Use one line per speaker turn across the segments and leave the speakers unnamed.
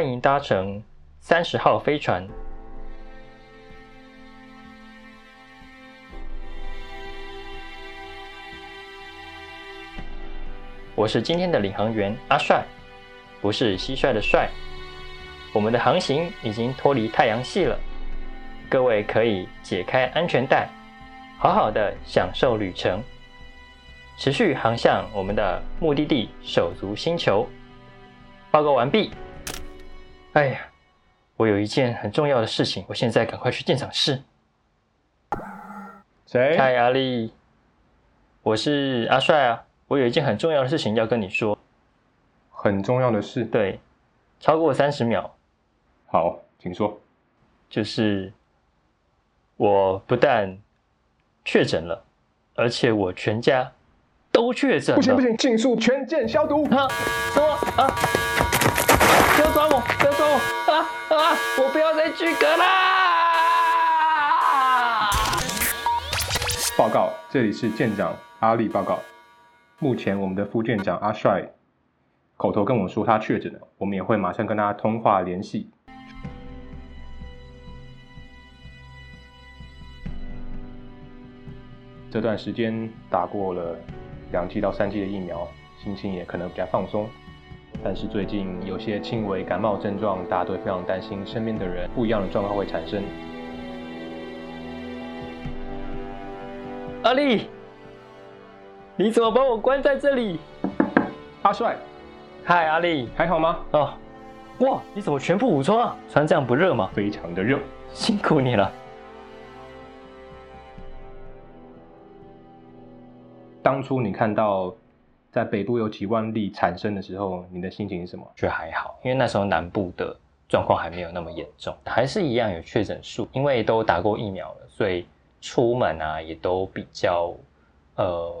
欢迎搭乘三十号飞船。我是今天的领航员阿帅，不是蟋蟀的帅。我们的航行已经脱离太阳系了，各位可以解开安全带，好好的享受旅程，持续航向我们的目的地手足星球。报告完毕。哎呀，我有一件很重要的事情，我现在赶快去电厂室。
谁？
嗨，阿力，我是阿帅啊。我有一件很重要的事情要跟你说。
很重要的事？
对，超过三十秒。
好，请说。
就是我不但确诊了，而且我全家都确诊了。
不行不行，尽速全舰消毒！
啊？什么啊？不要抓我！不要抓我！啊啊！我不要再居格啦！
报告，这里是舰长阿力报告。目前我们的副舰长阿帅口头跟我说他确诊了，我们也会马上跟他通话联系。这段时间打过了两剂到三剂的疫苗，心情也可能比较放松。但是最近有些轻微感冒症状，大家都非常担心身边的人不一样的状况会产生。
阿力，你怎么把我关在这里？
阿帅，
嗨，阿力，
还好吗？
哦，哇，你怎么全副武装啊？穿这样不热吗？
非常的热，
辛苦你了。
当初你看到在北部有几万例产生的时候，你的心情是什么？
觉得还好，因为那时候南部的状况还没有那么严重，还是一样有确诊数，因为都打过疫苗了，所以出门啊也都比较呃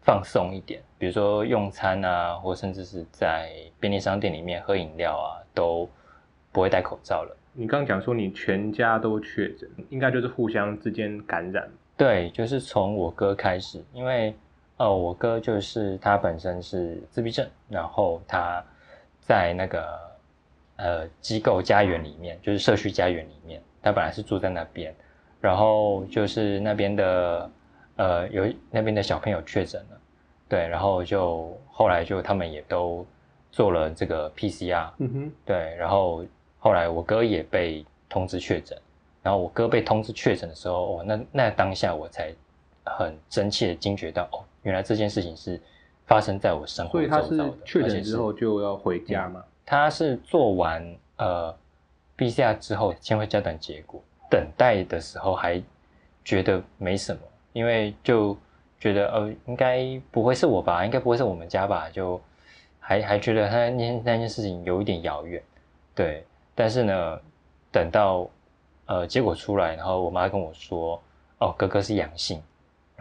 放松一点。比如说用餐啊，或甚至是在便利商店里面喝饮料啊，都不会戴口罩了。
你刚讲说你全家都确诊，应该就是互相之间感染。
对，就是从我哥开始，因为。哦，我哥就是他本身是自闭症，然后他在那个呃机构家园里面，就是社区家园里面，他本来是住在那边，然后就是那边的呃有那边的小朋友确诊了，对，然后就后来就他们也都做了这个 PCR，嗯哼，对，然后后来我哥也被通知确诊，然后我哥被通知确诊的时候，哦，那那当下我才很真切的惊觉到，哦。原来这件事情是发生在我生活
周遭的，所以他是确诊之后就要回家吗？
他是做完呃 PCR 之后先回家等结果，等待的时候还觉得没什么，因为就觉得呃应该不会是我吧，应该不会是我们家吧，就还还觉得他那那件事情有一点遥远，对。但是呢，等到呃结果出来，然后我妈跟我说，哦哥哥是阳性。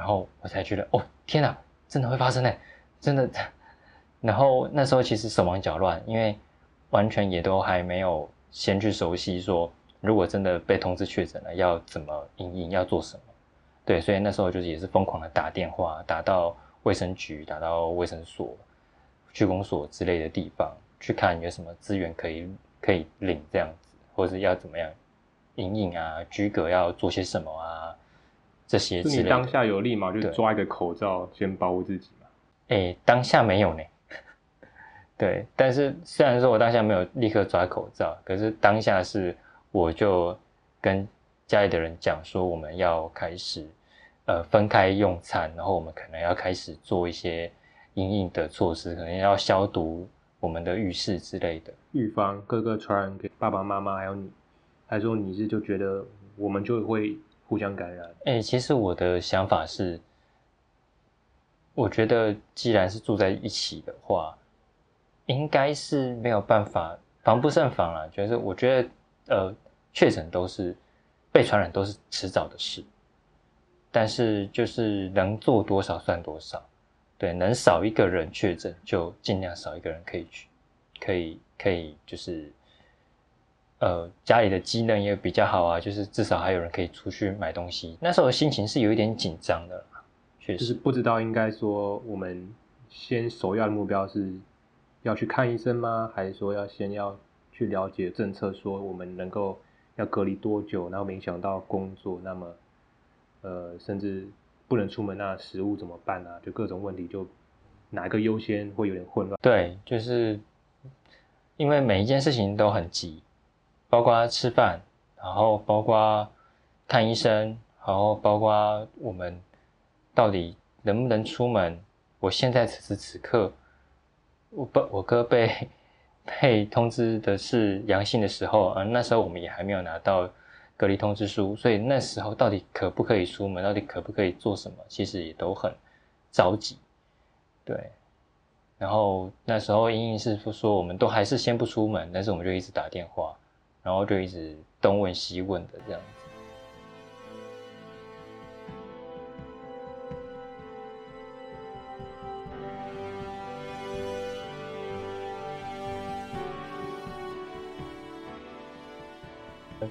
然后我才觉得，哦，天哪，真的会发生呢，真的。然后那时候其实手忙脚乱，因为完全也都还没有先去熟悉说，如果真的被通知确诊了，要怎么应应，要做什么。对，所以那时候就是也是疯狂的打电话，打到卫生局，打到卫生所、区公所之类的地方，去看有什么资源可以可以领这样子，或者是要怎么样应应啊，居格要做些什么啊。这些，
你当下有立马就抓一个口罩先保护自己吗？
哎，当下没有呢。对，但是虽然说我当下没有立刻抓口罩，可是当下是我就跟家里的人讲说，我们要开始呃分开用餐，然后我们可能要开始做一些阴影的措施，可能要消毒我们的浴室之类的，
预防各个传染给爸爸妈妈还有你。还说你是就觉得我们就会。互相感染。
哎，其实我的想法是，我觉得既然是住在一起的话，应该是没有办法防不胜防了。就是我觉得，呃，确诊都是被传染都是迟早的事，但是就是能做多少算多少。对，能少一个人确诊就尽量少一个人可以去，可以可以就是。呃，家里的机能也比较好啊，就是至少还有人可以出去买东西。那时候心情是有一点紧张的，确
实是不知道应该说我们先首要的目标是要去看医生吗？还是说要先要去去了解政策，说我们能够要隔离多久，然后影响到工作，那么呃，甚至不能出门，那食物怎么办啊？就各种问题，就哪个优先会有点混乱。
对，就是因为每一件事情都很急，包括吃饭，然后包括看医生，然后包括我们到底能不能出门。我现在此时此刻，我不，我哥被 被通知的是阳性的时候，啊那时候我们也还没有拿到隔离通知书，所以那时候到底可不可以出门，到底可不可以做什么，其实也都很着急。对，然后那时候英英是说，我们都还是先不出门，但是我们就一直打电话，然后就一直东问西问的这样子。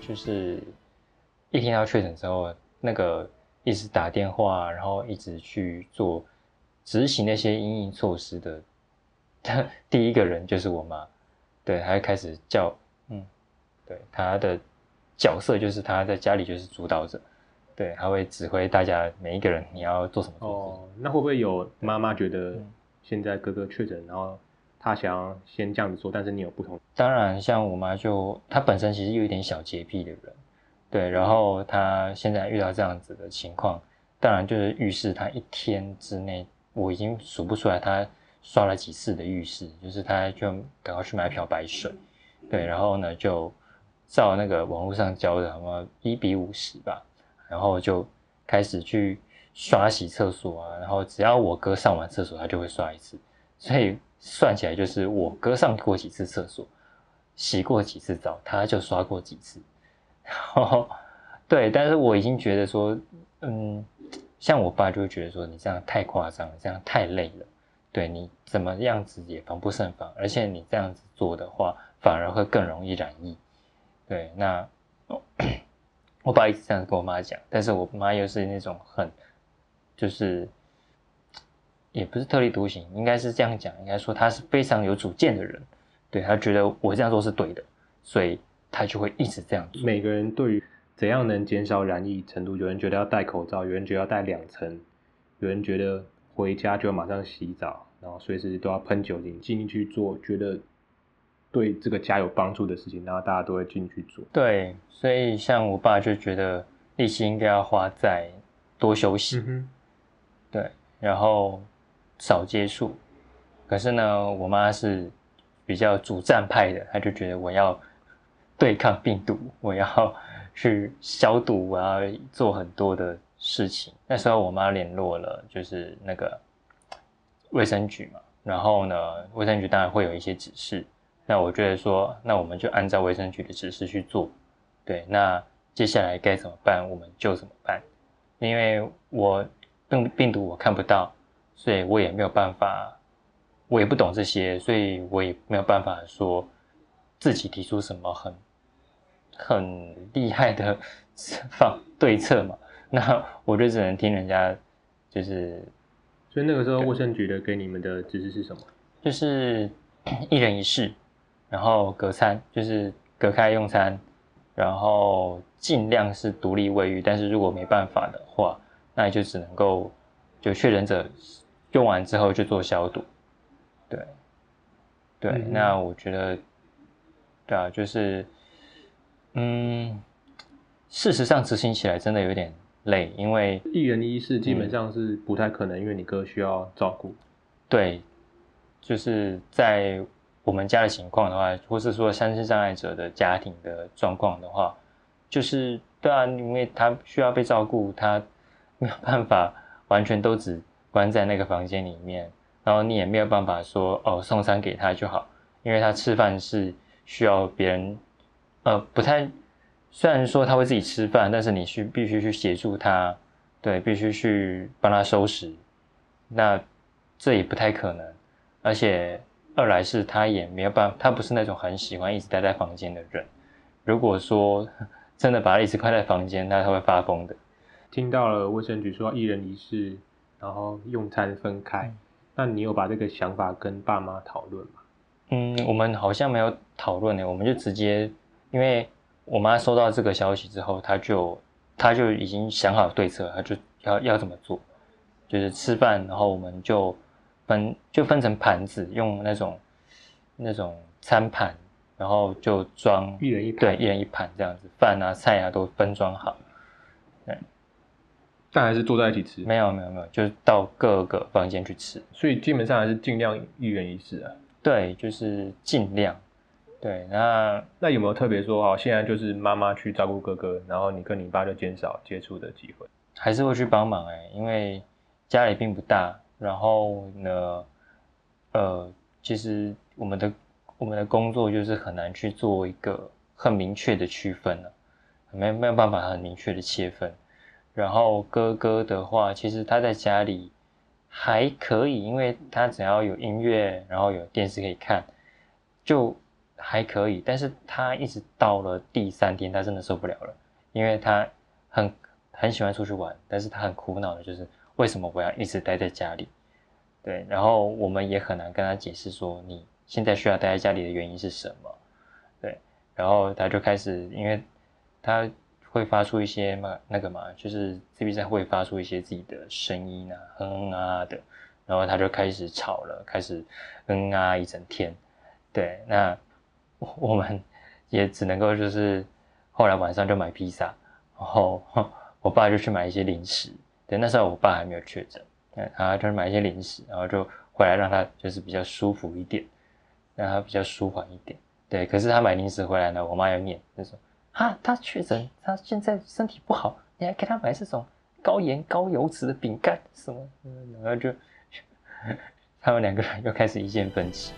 就是一听到确诊之后，那个一直打电话，然后一直去做执行那些应应措施的，第一个人就是我妈。对，还开始叫，对，他的角色就是他在家里就是主导者，对，他会指挥大家每一个人你要做什么。
哦，那会不会有妈妈觉得现在哥哥确诊，然后？他想要先这样子做，但是你有不同。
当然，像我妈就她本身其实有一点小洁癖的人，对，然后她现在遇到这样子的情况，当然就是浴室，她一天之内我已经数不出来她刷了几次的浴室，就是她就赶快去买瓢白水，对，然后呢就照那个网络上教的什么一比五十吧，然后就开始去刷洗厕所啊，然后只要我哥上完厕所，他就会刷一次，所以。算起来就是我哥上过几次厕所，洗过几次澡，他就刷过几次。然 后对，但是我已经觉得说，嗯，像我爸就会觉得说，你这样太夸张了，这样太累了。对你怎么样子也防不胜防，而且你这样子做的话，反而会更容易染疫。对，那我爸一直这样跟我妈讲，但是我妈又是那种很，就是。也不是特立独行，应该是这样讲，应该说她是非常有主见的人，对她觉得我这样做是对的，所以她就会一直这样做。
每个人对于怎样能减少染疫程度，有人觉得要戴口罩，有人觉得要戴两层，有人觉得回家就要马上洗澡，然后随时都要喷酒精，尽力去做，觉得对这个家有帮助的事情，然后大家都会进去做。
对，所以像我爸就觉得力气应该要花在多休息，对，然后。少接触，可是呢，我妈是比较主战派的，她就觉得我要对抗病毒，我要 去消毒，我要做很多的事情。那时候我妈联络了，就是那个卫生局嘛，然后呢，卫生局当然会有一些指示。那我觉得说，那我们就按照卫生局的指示去做。对，那接下来该怎么办，我们就怎么办，因为我病病毒我看不到。所以我也没有办法，我也不懂这些，所以我也没有办法说自己提出什么很很厉害的方对策嘛。那我就只能听人家，就是。
所以那个时候卫生局的给你们的指示是什么？
就是 一人一室，然后隔餐，就是隔开用餐，然后尽量是独立卫浴。但是如果没办法的话，那也就只能够就确诊者。用完之后就做消毒，对，对，那我觉得，对啊，就是，嗯，事实上执行起来真的有点累，因为
一人一室基本上是不太可能，因为你哥需要照顾。
对，就是在我们家的情况的话，或是说身心障碍者的家庭的状况的话，就是对啊，因为他需要被照顾，他没有办法完全都只。关在那个房间里面，然后你也没有办法说哦送餐给他就好，因为他吃饭是需要别人，呃不太，虽然说他会自己吃饭，但是你去必须去协助他，对，必须去帮他收拾，那这也不太可能，而且二来是他也没有办法，他不是那种很喜欢一直待在房间的人，如果说 真的把他一直关在房间，那他会发疯的。
听到了卫生局说一人一室。然后用餐分开，那你有把这个想法跟爸妈讨论吗？
嗯，我们好像没有讨论呢，我们就直接，因为我妈收到这个消息之后，她就她就已经想好对策，她就要要怎么做，就是吃饭，然后我们就分就分成盘子，用那种那种餐盘，然后就装
一人一
对，
盘，
一人一盘这样子，饭啊菜啊都分装好。
但还是坐在一起吃，
没有没有没有，就是到各个房间去吃。
所以基本上还是尽量一人一室啊。
对，就是尽量。对，那
那有没有特别说，好，现在就是妈妈去照顾哥哥，然后你跟你爸就减少接触的机会？
还是会去帮忙哎、因为家里并不大，然后呢，呃，其实我们的我们的工作就是很难去做一个很明确的区分了、没没有办法很明确的切分。然后哥哥的话，其实他在家里还可以，因为他只要有音乐，然后有电视可以看，就还可以。但是他一直到了第三天，他真的受不了了，因为他很很喜欢出去玩，但是他很苦恼的就是为什么我要一直待在家里？对，然后我们也很难跟他解释说你现在需要待在家里的原因是什么。对，然后他就开始，因为他会发出一些嘛那个嘛，就是这边上会发出一些自己的声音啊，哼啊的，然后他就开始吵了，开始嗯啊一整天。对，那我们也只能够就是后来晚上就买披萨，然后我爸就去买一些零食。对，那时候我爸还没有确诊，嗯，他就是买一些零食，然后就回来让他就是比较舒服一点，让他比较舒缓一点。对，可是他买零食回来呢，我妈又念，就说啊，他确诊，他现在身体不好，你还给他买这种高盐高油脂的饼干什么？然后就 他们两个人又开始意见分歧。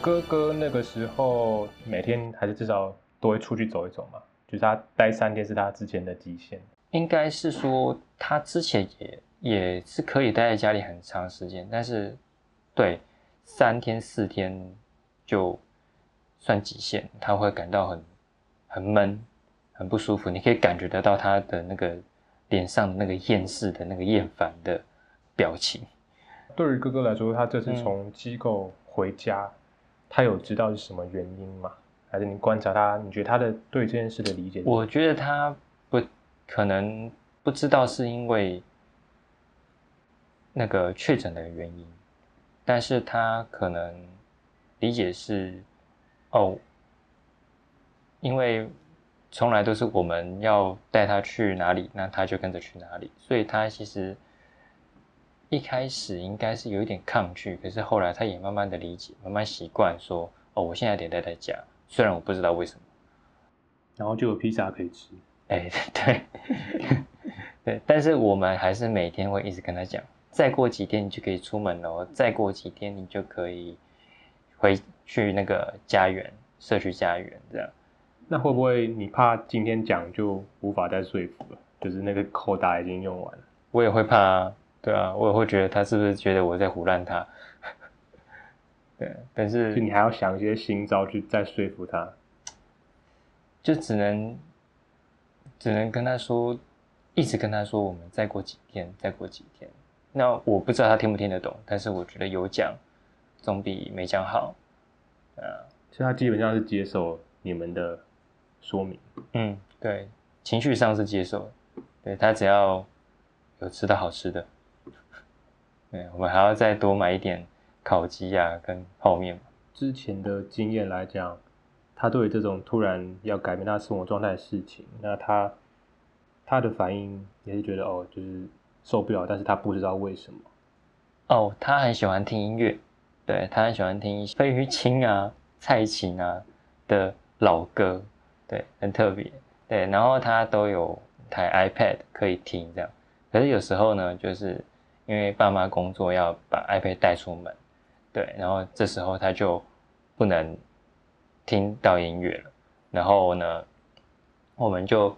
哥哥那个时候每天还是至少都会出去走一走嘛，就是他待三天是他之前的极限。
应该是说他之前也也是可以待在家里很长时间，但是对三天四天就算极限，他会感到很很闷、很不舒服。你可以感觉得到他的那个脸上的那个厌世的那个厌烦的表情。
对于哥哥来说，他这次
嗯
从机构回家，他有知道是什么原因吗？还是你观察他，你觉得他的对这件事的理解？
我觉得他不可能不知道是因为那个确诊的原因，但是他可能理解是哦，因为从来都是我们要带他去哪里，那他就跟着去哪里，所以他其实一开始应该是有一点抗拒，可是后来他也慢慢的理解，慢慢习惯说哦，我现在得待在家，虽然我不知道为什么。
然后就有披萨可以吃。
哎，对，对，但是我们还是每天会一直跟他讲，再过几天你就可以出门了哦，再过几天你就可以回去那个家园，社区家园这样。
那会不会你怕今天讲就无法再说服了？就是那个扣打已经用完了。
我也会怕啊，对啊，我也会觉得他是不是觉得我在胡乱他？对，但是
你还要想一些新招去再说服他。
就只能只能跟他说，一直跟他说，我们再过几天，再过几天。那我不知道他听不听得懂，但是我觉得有讲总比没讲好。啊，
所以他基本上是接受你们的说明。
嗯，对，情绪上是接受，对他只要有吃到好吃的，对我们还要再多买一点烤鸡啊跟泡面嘛。
之前的经验来讲，他对于这种突然要改变他生活状态的事情，那他他的反应也是觉得哦，就是受不了，但是他不知道为什么。
哦，他很喜欢听音乐，对他很喜欢听费玉清啊、蔡琴啊的老歌，对，很特别，对，然后他都有台 iPad 可以听这样，可是有时候呢，就是因为爸妈工作要把 iPad 带出门，对，然后这时候他就不能听到音乐了，然后呢，我们就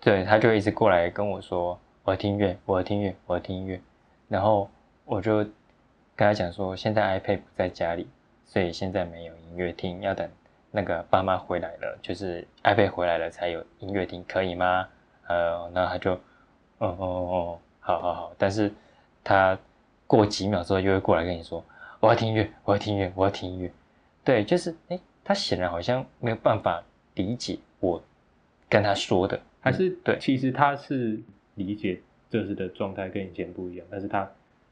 对他就一直过来跟我说，我要听音乐，我要听音乐，我要听音乐。然后我就跟他讲说，现在 iPad 不在家里，所以现在没有音乐厅，要等那个爸妈回来了，就是 iPad 回来了才有音乐厅，可以吗？呃，那他就，哦哦哦，好好好，但是他过几秒之后就会过来跟你说，我要听音乐，我要听音乐，我要听音乐。对，就是哎，他显然好像没有办法理解我跟他说的，
还是
对，
其实他是理解这时的状态跟以前不一样，但是他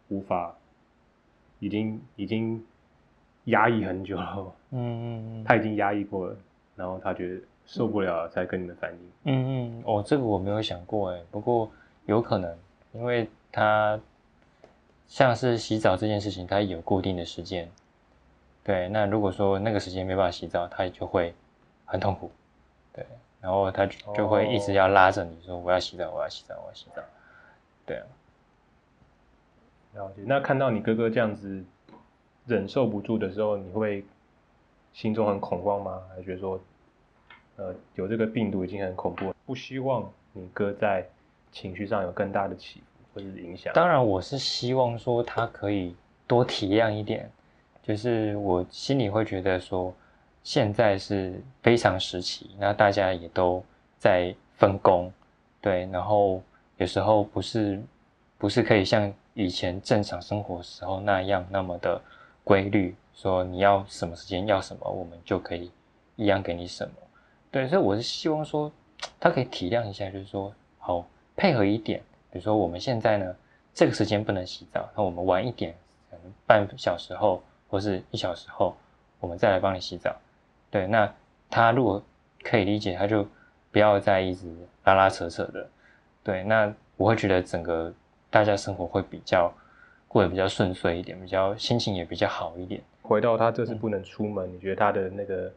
无法，已经已经压抑很久了，嗯嗯，他已经压抑过了，然后他觉得。受不了才跟你们反映。
嗯嗯，哦，这个我没有想过哎，不过有可能，因为他像是洗澡这件事情，它有固定的时间。对，那如果说那个时间没办法洗澡，他就会很痛苦。对，然后他就会一直要拉着你说：“我要洗澡，我要洗澡，我要洗澡。”对啊。
了解。那看到你哥哥这样子忍受不住的时候，你会心中很恐慌吗？还是觉得说？呃，有这个病毒已经很恐怖了，不希望你哥在情绪上有更大的起伏或者影响。
当然，我是希望说他可以多体谅一点，就是我心里会觉得说，现在是非常时期，那大家也都在分工，对，然后有时候不是不是可以像以前正常生活时候那样那么的规律，说你要什么时间要什么，我们就可以一样给你什么。对，所以我是希望说，他可以体谅一下，就是说，好配合一点。比如说，我们现在呢，这个时间不能洗澡，那我们晚一点，可能半小时后或是一小时后，我们再来帮你洗澡。对，那他如果可以理解，他就不要再一直拉拉扯扯的。对，那我会觉得整个大家生活会比较过得比较顺遂一点，比较心情也比较好一点。
回到他这次不能出门，你觉得他的那个？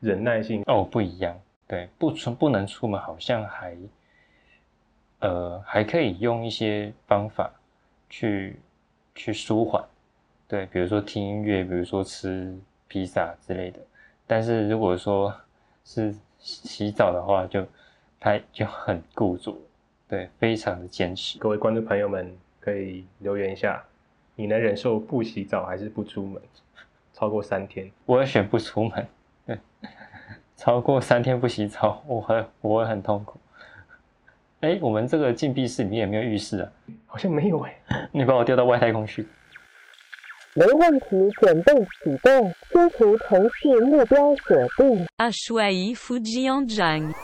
忍耐性
哦不一样，对不出不能出门，好像还呃还可以用一些方法去去舒缓，对，比如说听音乐，比如说吃披萨之类的。但是如果说是洗澡的话，就他就很固着，对，非常的坚持。
各位观众朋友们可以留言一下，你能忍受不洗澡还是不出门超过三天？
我会选不出门。对 超过三天不洗澡，我很我会很痛苦。哎，我们这个禁闭室里面有没有浴室啊？
好像没有哎。
你把我调到外太空去。
没问题，准备启动，清除城市目标锁定。
A choisi Fujian Jiang。